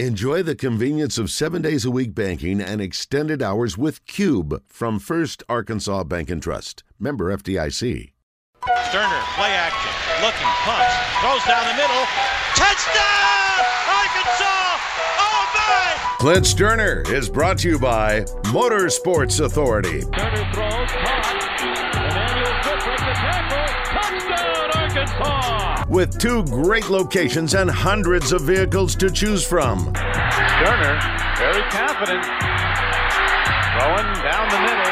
Enjoy the convenience of seven days a week banking and extended hours with Cube from First Arkansas Bank and Trust. Member FDIC. Stoerner, play action, looking, punts, throws down the middle. Touchdown! Arkansas! Oh my! Clint Stoerner is brought to you by Motorsports Authority. Arkansas! with two great locations and hundreds of vehicles to choose from. Stoerner, very confident, throwing down the middle.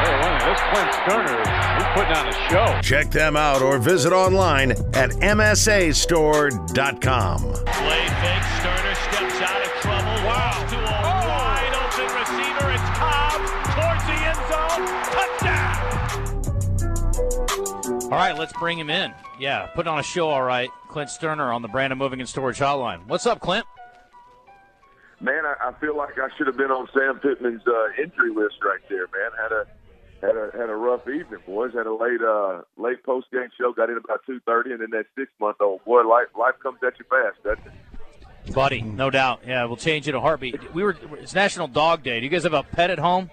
Hey, this Clint Stoerner, he's putting on a show. Check them out or visit online at msastore.com. Play fake, Stoerner steps out of trouble. Wow. To a oh. wide open receiver. It's Cobb towards the end zone. Touchdown! All right, let's bring him in. Yeah, putting on a show, all right. Clint Stoerner on the Brandon Moving and Storage Hotline. What's up, Clint? Man, I, I feel like I should have been on Sam Pittman's uh, injury list right there. Man, had a had a had a rough evening, boys. Had a late uh, late post game show. Got in about two thirty, and then that six month old boy, life life comes at you fast, doesn't it? Buddy, no doubt. Yeah, we'll change it a heartbeat. We were it's National Dog Day. Do you guys have a pet at home?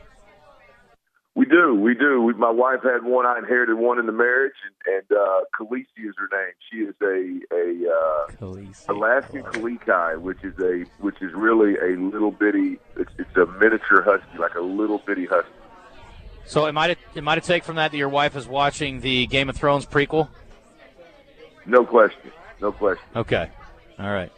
We do, we do. We, my wife had one. I inherited one in the marriage, and, and uh, Khaleesi is her name. She is a a uh, Alaskan Klee Kai, which is a which is really a little bitty. It's, it's a miniature husky, like a little bitty husky. So it might it might take from that that your wife is watching the Game of Thrones prequel. No question, no question. Okay, all right.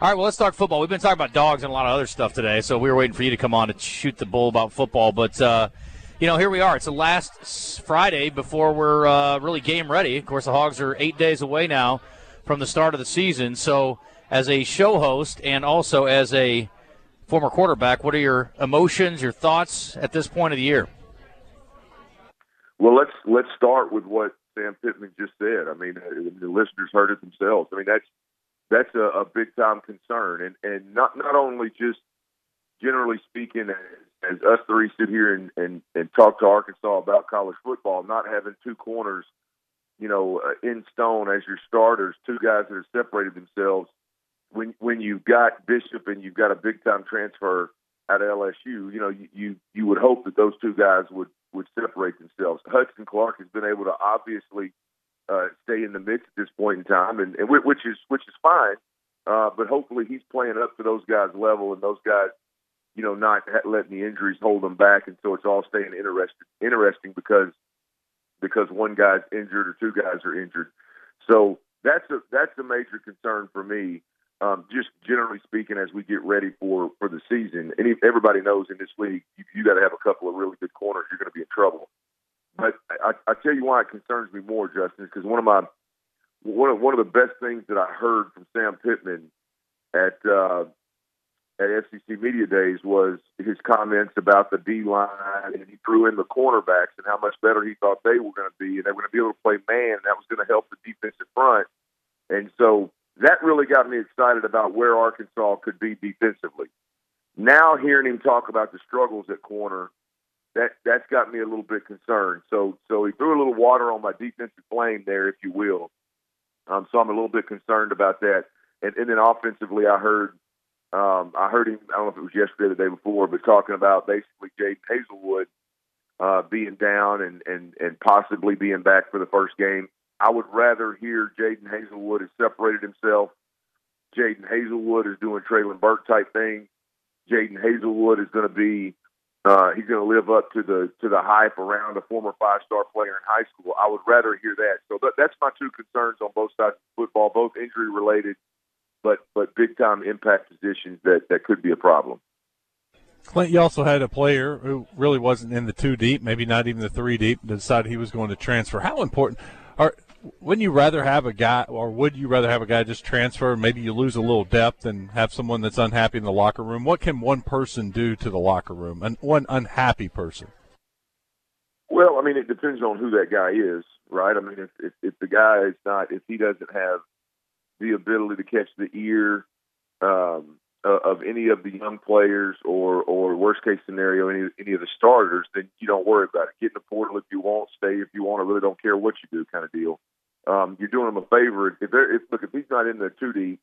All right, well, let's talk football. We've been talking about dogs and a lot of other stuff today, so we were waiting for you to come on to shoot the bull about football. But uh, you know, here we are. It's the last Friday before we're uh, really game ready. Of course, the Hogs are eight days away now from the start of the season. So, as a show host and also as a former quarterback, what are your emotions, your thoughts at this point of the year? Well, let's let's start with what Sam Pittman just said. I mean, uh, the listeners heard it themselves. I mean, that's that's a, a big time concern, and and not not only just generally speaking as us three sit here and, and, and talk to Arkansas about college football, not having two corners, you know, uh, in stone as your starters, two guys that have separated themselves. When when you've got Bishop and you've got a big time transfer at LSU, you know, you, you you would hope that those two guys would would separate themselves. Hudson Clark has been able to obviously uh, stay in the mix at this point in time, and, and which is which is fine. Uh, but hopefully he's playing up to those guys' level, and those guys you know, not letting the injuries hold them back, and so it's all staying interesting. Interesting because because one guy's injured or two guys are injured. So that's a that's a major concern for me. Um, just generally speaking, as we get ready for for the season, and everybody knows in this league, you, you got to have a couple of really good corners. You're going to be in trouble. But I, I tell you why it concerns me more, Justin, is because one of my one of one of the best things that I heard from Sam Pittman at uh, at SEC Media Days was his comments about the D line, and he threw in the cornerbacks and how much better he thought they were going to be, and they were going to be able to play man. That was going to help the defensive front, and so that really got me excited about where Arkansas could be defensively. Now hearing him talk about the struggles at corner, that that's got me a little bit concerned. So so he threw a little water on my defensive flame there, if you will. Um, so I'm a little bit concerned about that. And, and then offensively, I heard um, I heard him. I don't know if it was yesterday or the day before, but talking about basically Jadon Haselwood uh, being down and, and and possibly being back for the first game. I would rather hear Jadon Haselwood has separated himself. Jadon Haselwood is doing Treylon Burks type things. Jadon Haselwood is going to be uh, he's going to live up to the to the hype around a former five star player in high school. I would rather hear that. So that, that's my two concerns on both sides of football, both injury related but but big time impact positions that that could be a problem. Clint, you also had a player who really wasn't in the two deep, maybe not even the three deep, decided he was going to transfer. How important are wouldn't you rather have a guy, or would you rather have a guy just transfer? Maybe you lose a little depth and have someone that's unhappy in the locker room. What can one person do to the locker room, and one unhappy person? Well, I mean, it depends on who that guy is, right? I mean, if if, if the guy is not, if he doesn't have the ability to catch the ear um, of any of the young players, or or worst case scenario, any any of the starters, then you don't worry about it. Get in the portal if you want, stay if you want. I really don't care what you do, kind of deal. Um, you're doing them a favor if they're if, look if he's not in there two deep,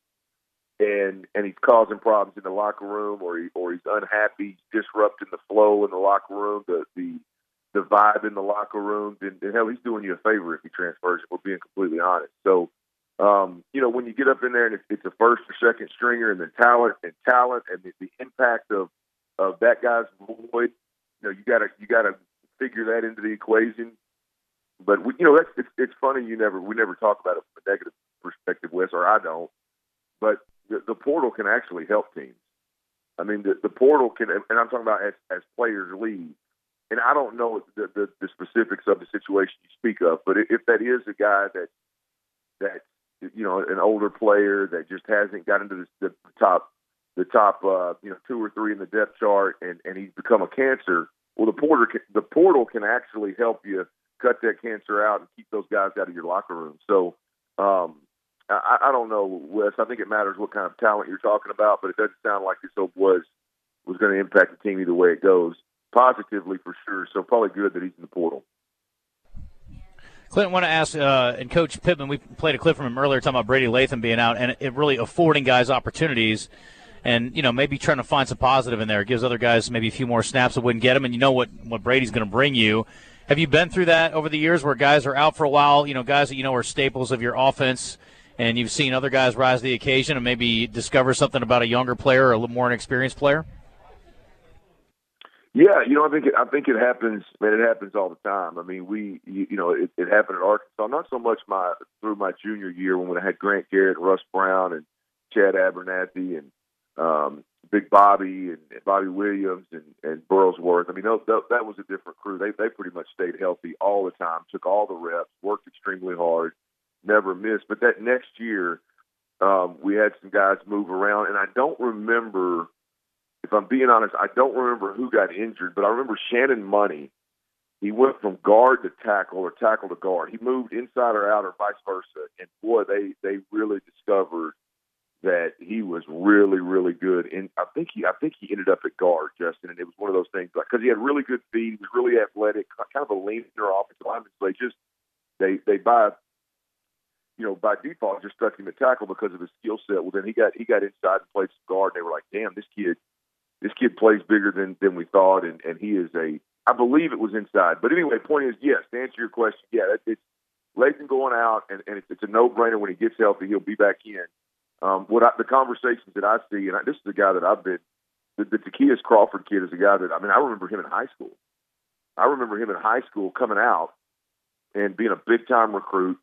and and he's causing problems in the locker room, or he or he's unhappy, disrupting the flow in the locker room, the the the vibe in the locker room, then, then hell, he's doing you a favor if he transfers. If we're being completely honest. So, um, you know, when you get up in there and it's, it's a first or second stringer, and the talent and talent and the, the impact of of that guy's void, you know, you gotta you gotta figure that into the equation. But we, you know, that's it's, it's funny. You never we never talk about it from a negative perspective, Wes, or I don't. But the, the portal can actually help teams. I mean, the, the portal can, and I'm talking about as, as players leave. And I don't know the, the, the specifics of the situation you speak of, but if that is a guy that that you know an older player that just hasn't got into the, the top the top uh, you know two or three in the depth chart, and and he's become a cancer. Well, the porter the portal can actually help you cut that cancer out and keep those guys out of your locker room. So um, I, I don't know, Wes. I think it matters what kind of talent you're talking about, but it doesn't sound like this was was going to impact the team either way it goes. Positively for sure. So probably good that he's in the portal. Clinton, want to ask, uh, and Coach Pittman, we played a clip from him earlier talking about Brady Latham being out, and it really affording guys opportunities, and you know maybe trying to find some positive in there. It gives other guys maybe a few more snaps that wouldn't get them, and you know what what Brady's going to bring you. Have you been through that over the years where guys are out for a while? You know, guys that you know are staples of your offense and you've seen other guys rise to the occasion and maybe discover something about a younger player or a little more inexperienced player? Yeah, you know, I think it, I think it happens. Man, it happens all the time. I mean, we, you, you know, it, it happened at Arkansas. Not so much my through my junior year when I had Grant Garrett, Russ Brown, and Chad Abernathy, and um, Big Bobby, and, Bobby Williams, and, and Burlsworth. I mean, that, that was a different crew. They they pretty much stayed healthy all the time, took all the reps, worked extremely hard, never missed. But that next year, um, we had some guys move around, and I don't remember. If I'm being honest, I don't remember who got injured, but I remember Shannon Money. He went from guard to tackle or tackle to guard. He moved inside or out or vice versa. And boy, they they really discovered that he was really really good. And I think he I think he ended up at guard, Justin. And it was one of those things like because he had really good feet, he was really athletic, kind of a leaner offensive lineman. So they just they they by you know, by default just stuck him at tackle because of his skill set. Well, then he got he got inside and played some guard, and they were like, "Damn, this kid, this kid plays bigger than than we thought," and and he is a, I believe it was inside. But anyway, point is, yes, to answer your question, yeah, it, it's Latham going out, and and it's, it's a no brainer when he gets healthy, he'll be back in. Um, what I, the conversations that I see, and I, this is the guy that I've been, the, the Ty'Kieast Crawford kid is a guy that I mean, I remember him in high school. I remember him in high school coming out and being a big time recruit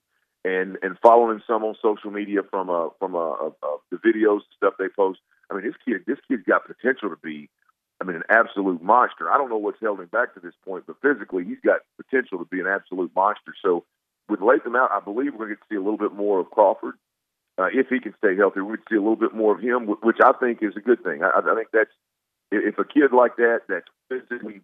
and and following some on social media from a from a, a, a the videos stuff they post. I mean, this kid this kid's got potential to be, I mean, an absolute monster. I don't know what's held him back to this point, but physically he's got potential to be an absolute monster. So with Latham out, I believe we're going to see a little bit more of Crawford. Uh, if he can stay healthy, we'd see a little bit more of him, which I think is a good thing. I, I think that's if a kid like that that's physically,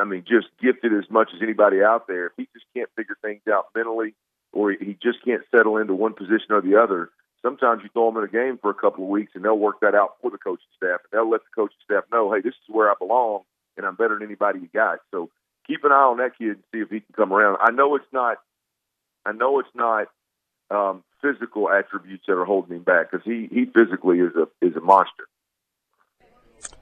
I mean, just gifted as much as anybody out there, if he just can't figure things out mentally or he just can't settle into one position or the other. Sometimes you throw him in a game for a couple of weeks and they'll work that out for the coaching staff and they'll let the coaching staff know, hey, this is where I belong and I'm better than anybody you got. So keep an eye on that kid and see if he can come around. I know it's not, I know it's not um, physical attributes that are holding him back because he he physically is a is a monster.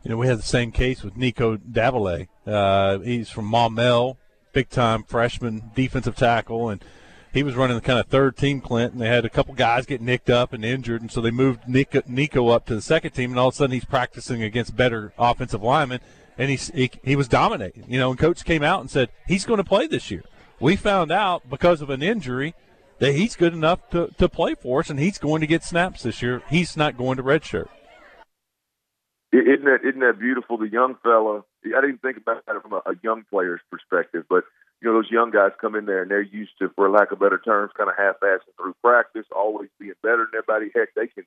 You know, we had the same case with Nico Davillier. Uh, he's from Maumelle, big time freshman defensive tackle, and he was running the kind of third team Clint, and they had a couple guys get nicked up and injured, and so they moved Nico, Nico up to the second team, and all of a sudden he's practicing against better offensive linemen, and he's, he he was dominating. You know, and coach came out and said he's going to play this year. We found out because of an injury that he's good enough to, to play for us, and he's going to get snaps this year. He's not going to redshirt. Isn't that isn't that beautiful? The young fella. I didn't think about it from a, a young player's perspective, but you know, those young guys come in there and they're used to, for lack of better terms, kind of half-assing through practice, always being better than everybody. Heck, they can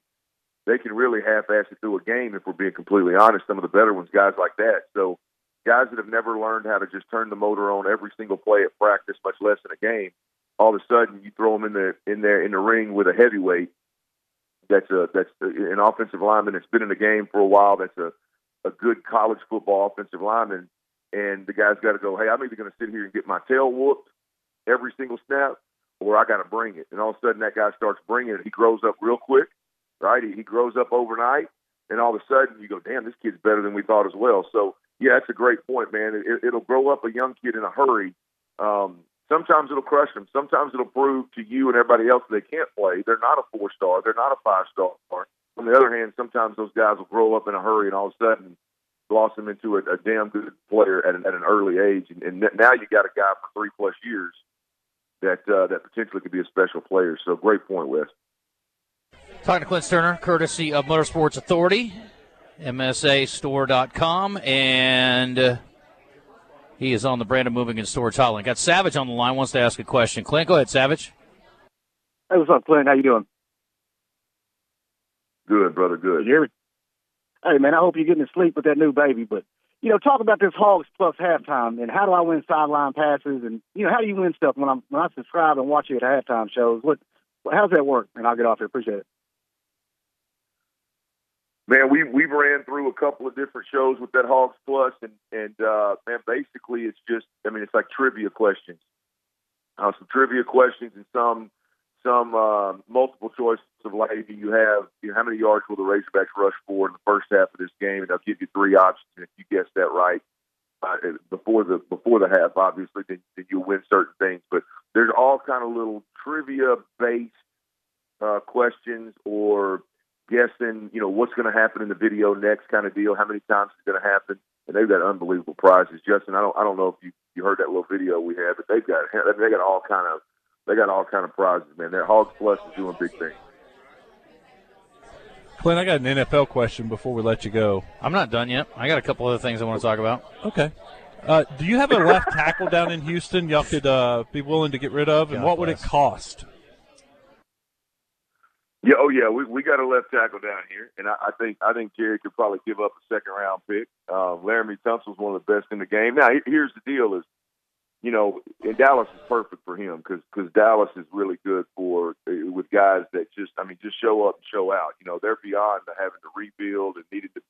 they can really half-ass it through a game if we're being completely honest. Some of the better ones, guys like that. So guys that have never learned how to just turn the motor on every single play at practice, much less in a game, all of a sudden you throw them in the in there in the ring with a heavyweight. That's a that's an offensive lineman that's been in the game for a while. That's a a good college football offensive lineman and the guy's got to go, hey, I'm either going to sit here and get my tail whooped every single snap, or I got to bring it. And all of a sudden, that guy starts bringing it. He grows up real quick. right? He, he grows up overnight, and all of a sudden you go, damn, this kid's better than we thought as well. So yeah, that's a great point, man. It, it'll grow up a young kid in a hurry. Um, sometimes it'll crush them. Sometimes it'll prove to you and everybody else they can't play. They're not a four star. They're not a five star. On the other hand, sometimes those guys will grow up in a hurry and all of a sudden blossom into a, a damn good player at an, at an early age. And, and now you got a guy for three plus years that uh, that potentially could be a special player. So great point, Wes. Talking to Clint Stoerner, courtesy of Motorsports Authority, MSAstore.com, and uh, he is on the Brandon Moving and Storage Hotline. Got Savage on the line, wants to ask a question. Clint, go ahead, Savage. Hey, what's up, Clint? How you doing? Good, brother. Good. You hear me? Hey, man, I hope you're getting to sleep with that new baby. But you know, talk about this Hogs Plus halftime and how do I win sideline passes and you know how do you win stuff when I'm when I subscribe and watch you at halftime shows? What how's that work? And I'll get off here. Appreciate it. Man, we we've ran through a couple of different shows with that Hogs Plus, and and uh, man, basically it's just I mean it's like trivia questions, uh, some trivia questions and some some uh, multiple choice of like do you have you know, how many yards will the Razorbacks rush for in the first half of this game, and they'll give you three options, and if you guess that right uh, before the before the half, obviously, then, then you'll win certain things. But there's all kind of little trivia based uh, questions or guessing, you know, what's going to happen in the video next kind of deal. How many times it's going to happen? And they've got unbelievable prizes. Justin, I don't, I don't know if you you heard that little video we had, but they've got they got all kind of they got all kind of prizes, man. Their Hogs Plus is doing big things. Clint, I got an NFL question before we let you go. I'm not done yet. I got a couple other things I want to talk about. Okay. Uh, do you have a left tackle down in Houston y'all could uh, be willing to get rid of, and God what would it cost? Yeah, oh yeah, we we got a left tackle down here, and I, I think I think Jerry could probably give up a second round pick. Uh, Laremy Tunsil's one of the best in the game. Now, here's the deal: is you know, and Dallas is perfect for him because because Dallas is really good for uh, with guys that just I mean just show up and show out. You know, they're beyond having to rebuild and needed to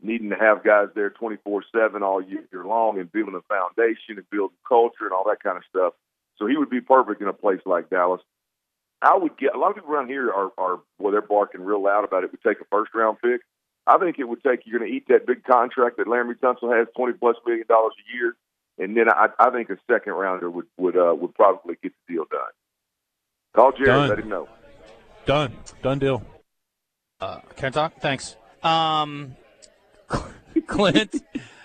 needing to have guys there 24 seven all year long and building a foundation and building culture and all that kind of stuff. So he would be perfect in a place like Dallas. I would get a lot of people around here are are well they're barking real loud about it. Would take a first round pick. I think it would take you're going to eat that big contract that Laremy Tunsil has, twenty plus million dollars a year, and then I, I think a second rounder would would uh, would probably get the deal done. Call Jerry, Done. let him know. Done. Done deal. Uh, can I talk? Thanks. Um, Clint,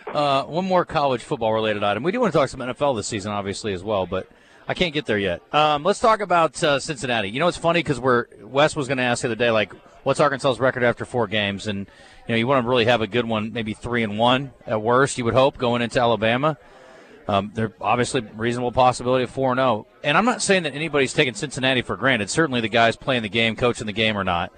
uh, one more college football related item. We do want to talk some NFL this season, obviously, as well, but I can't get there yet. Um, let's talk about uh, Cincinnati. You know, it's funny because we're Wes was going to ask the other day, like, what's Arkansas's record after four games? And you know, you want to really have a good one, maybe three and one at worst. You would hope going into Alabama. Um, they're obviously reasonable possibility of four and zero. And I'm not saying that anybody's taking Cincinnati for granted. Certainly, the guys playing the game, coaching the game, or not.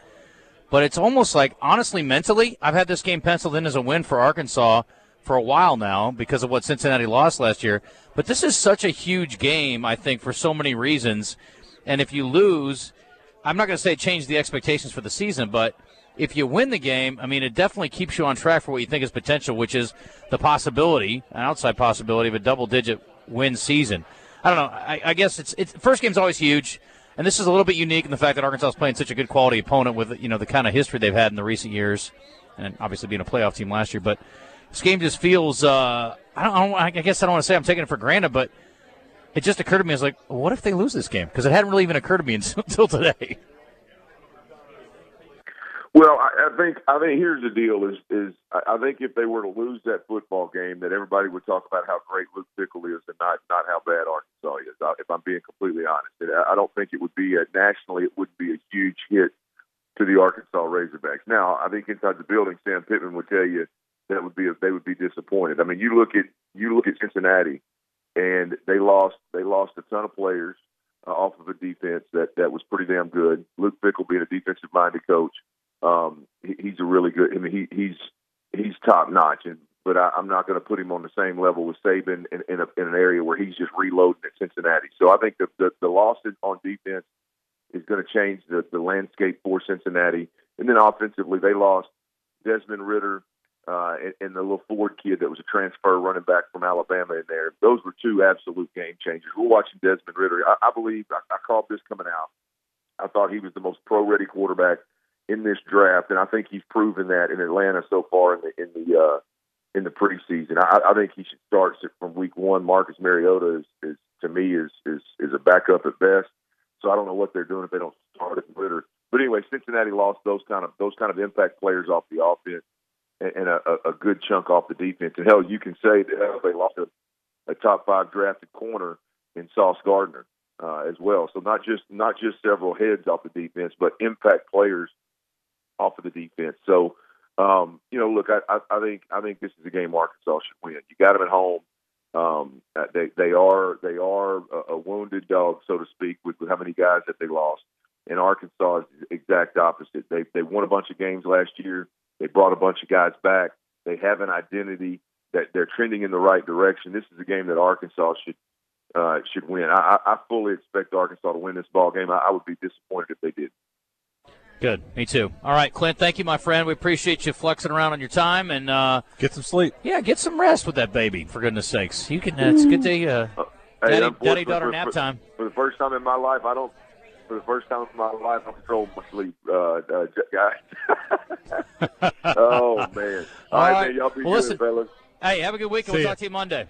But it's almost like, honestly, mentally, I've had this game penciled in as a win for Arkansas for a while now because of what Cincinnati lost last year. But this is such a huge game, I think, for so many reasons. And if you lose, I'm not going to say change the expectations for the season, but if you win the game, I mean, it definitely keeps you on track for what you think is potential, which is the possibility, an outside possibility, of a double digit win season. I don't know. I, I guess it's, it's first game's always huge. And this is a little bit unique in the fact that Arkansas is playing such a good quality opponent with you know the kind of history they've had in the recent years, and obviously being a playoff team last year. But this game just feels uh, I don't, I don't I guess I don't want to say I'm taking it for granted, but it just occurred to me I was like, what if they lose this game? Because it hadn't really even occurred to me until today. Well, I, I think I think here's the deal: is is I think if they were to lose that football game, that everybody would talk about how great Luke Fickell is, and not not how bad Arkansas is. If I'm being completely honest, And I I don't think it would be a, nationally. It would be a huge hit to the Arkansas Razorbacks. Now, I think inside the building, Sam Pittman would tell you that would be they would be disappointed. I mean, you look at you look at Cincinnati, and they lost they lost a ton of players uh, off of a defense that that was pretty damn good. Luke Fickell being a defensive minded coach um, he, he's a really good. I mean, he, he's he's top notch, and but I, I'm not going to put him on the same level with Saban in, in, a, in an area where he's just reloading at Cincinnati. So I think the the, the loss on defense is going to change the the landscape for Cincinnati, and then offensively they lost Desmond Ridder. Uh, and, and the little Ford kid that was a transfer running back from Alabama in there. Those were two absolute game changers. We're watching Desmond Ridder. I, I believe I, I called this coming out. I thought he was the most pro-ready quarterback in this draft, and I think he's proven that in Atlanta so far in the in the uh, in the preseason. I, I think he should start from week one. Marcus Mariota is, is to me is is is a backup at best. So I don't know what they're doing if they don't start at Ridder. But anyway, Cincinnati lost those kind of those kind of impact players off the offense and, and a, a good chunk off the defense. And hell, you can say that they lost a, a top five drafted corner in Sauce Gardner uh, as well. So not just not just several heads off the defense, but impact players off of the defense. So um, you know, look, I, I, I think I think this is a game Arkansas should win. You got them at home. Um, uh, they they are they are a, a wounded dog, so to speak, with, with how many guys that they lost. And Arkansas is the exact opposite. They they won a bunch of games last year. They brought a bunch of guys back. They have an identity that they're trending in the right direction. This is a game that Arkansas should uh, should win. I, I fully expect Arkansas to win this ball game. I, I would be disappointed if they did. Good. Me too. All right, Clint. Thank you, my friend. We appreciate you flexing around on your time and uh, get some sleep. Yeah, get some rest with that baby. For goodness sakes, you can. Uh, it's good day. Uh, hey, daddy, daddy daughter nap time. For the first time in my life, I don't. For the first time in my life, I control my sleep, uh, uh, guys. oh man! All, All right, right, man. Y'all be well, good, listen, fellas. Hey, have a good week. we'll talk to you Monday.